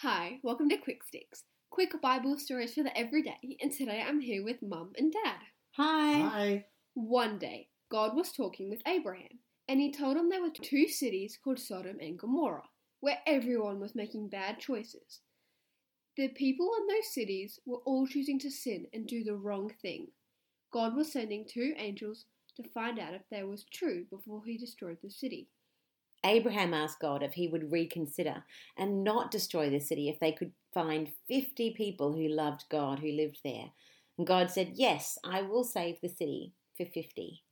Hi, welcome to Quick Sticks, quick Bible stories for the everyday, and today I'm here with Mum and Dad. Hi. Hi. One day, God was talking with Abraham, and he told him there were two cities called Sodom and Gomorrah, where everyone was making bad choices. The people in those cities were all choosing to sin and do the wrong thing. God was sending two angels to find out if they was true before he destroyed the city. Abraham asked God if he would reconsider and not destroy the city if they could find 50 people who loved God who lived there. And God said, Yes, I will save the city for 50.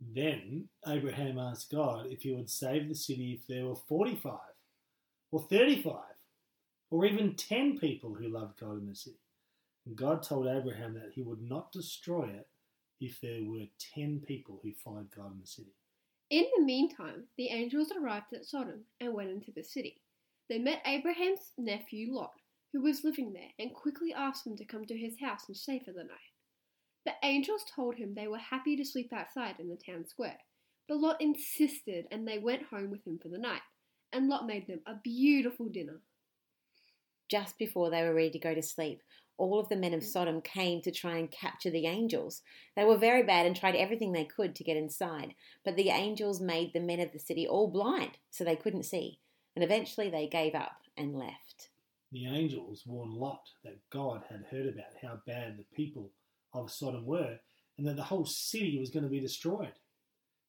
Then Abraham asked God if he would save the city if there were 45 or 35 or even 10 people who loved God in the city. And God told Abraham that he would not destroy it if there were 10 people who followed God in the city. In the meantime, the angels arrived at Sodom and went into the city. They met Abraham's nephew Lot, who was living there, and quickly asked him to come to his house and stay for the night. The angels told him they were happy to sleep outside in the town square, but Lot insisted and they went home with him for the night, and Lot made them a beautiful dinner. Just before they were ready to go to sleep, all of the men of mm. Sodom came to try and capture the angels. They were very bad and tried everything they could to get inside, but the angels made the men of the city all blind so they couldn't see, and eventually they gave up and left. The angels warned Lot that God had heard about how bad the people of Sodom were and that the whole city was going to be destroyed.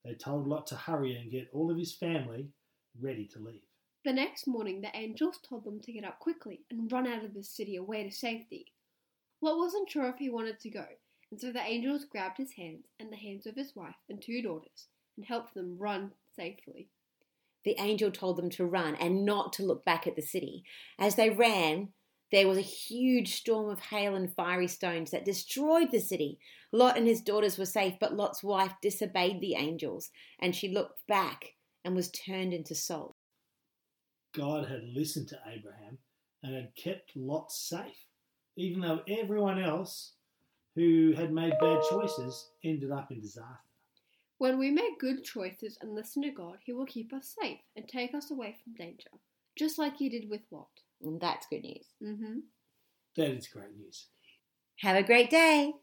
They told Lot to hurry and get all of his family ready to leave. The next morning, the angels told them to get up quickly and run out of the city away to safety. Lot wasn't sure if he wanted to go, and so the angels grabbed his hands and the hands of his wife and two daughters and helped them run safely. The angel told them to run and not to look back at the city. As they ran, there was a huge storm of hail and fiery stones that destroyed the city. Lot and his daughters were safe, but Lot's wife disobeyed the angels, and she looked back and was turned into salt. God had listened to Abraham and had kept Lot safe, even though everyone else who had made bad choices ended up in disaster. When we make good choices and listen to God, He will keep us safe and take us away from danger, just like He did with Lot. And that's good news. Mm-hmm. That is great news. Have a great day.